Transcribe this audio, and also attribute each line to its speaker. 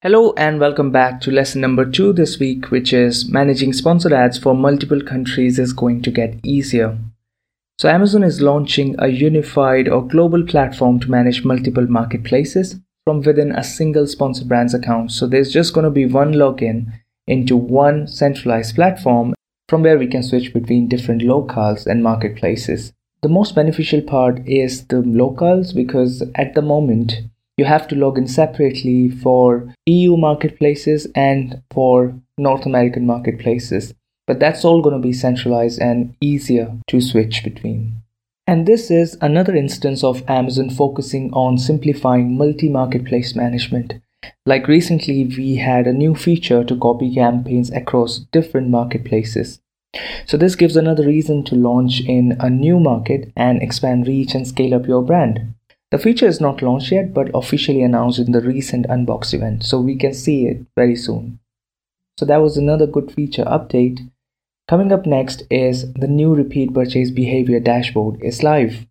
Speaker 1: Hello and welcome back to lesson number two this week, which is managing sponsored ads for multiple countries is going to get easier. So, Amazon is launching a unified or global platform to manage multiple marketplaces from within a single sponsored brands account. So, there's just going to be one login into one centralized platform from where we can switch between different locales and marketplaces. The most beneficial part is the locales because at the moment, you have to log in separately for EU marketplaces and for North American marketplaces. But that's all going to be centralized and easier to switch between. And this is another instance of Amazon focusing on simplifying multi marketplace management. Like recently, we had a new feature to copy campaigns across different marketplaces. So, this gives another reason to launch in a new market and expand reach and scale up your brand. The feature is not launched yet but officially announced in the recent Unbox event, so we can see it very soon. So that was another good feature update. Coming up next is the new repeat purchase behavior dashboard is live.